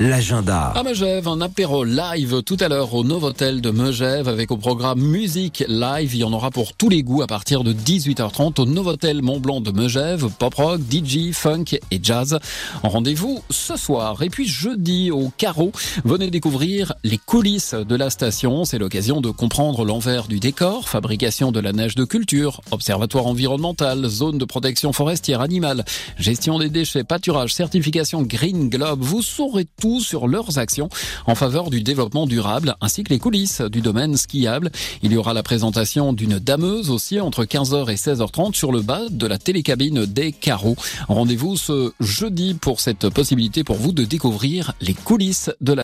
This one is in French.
l'agenda. À Megève, un apéro live tout à l'heure au Novotel de Megève avec au programme musique live. Il y en aura pour tous les goûts à partir de 18h30 au Novotel Mont Blanc de Megève. Pop rock, DJ, funk et jazz. En rendez-vous ce soir. Et puis jeudi au Carreau, venez découvrir les coulisses de la station. C'est l'occasion de comprendre l'envers du décor, fabrication de la neige de culture, observatoire environnemental, zone de protection forestière animale, gestion des déchets, pâturage, certification Green Globe. Vous saurez tout sur leurs actions en faveur du développement durable ainsi que les coulisses du domaine skiable. Il y aura la présentation d'une dameuse aussi entre 15h et 16h30 sur le bas de la télécabine des carreaux. Rendez-vous ce jeudi pour cette possibilité pour vous de découvrir les coulisses de la